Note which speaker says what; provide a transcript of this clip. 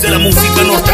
Speaker 1: de la música norteña.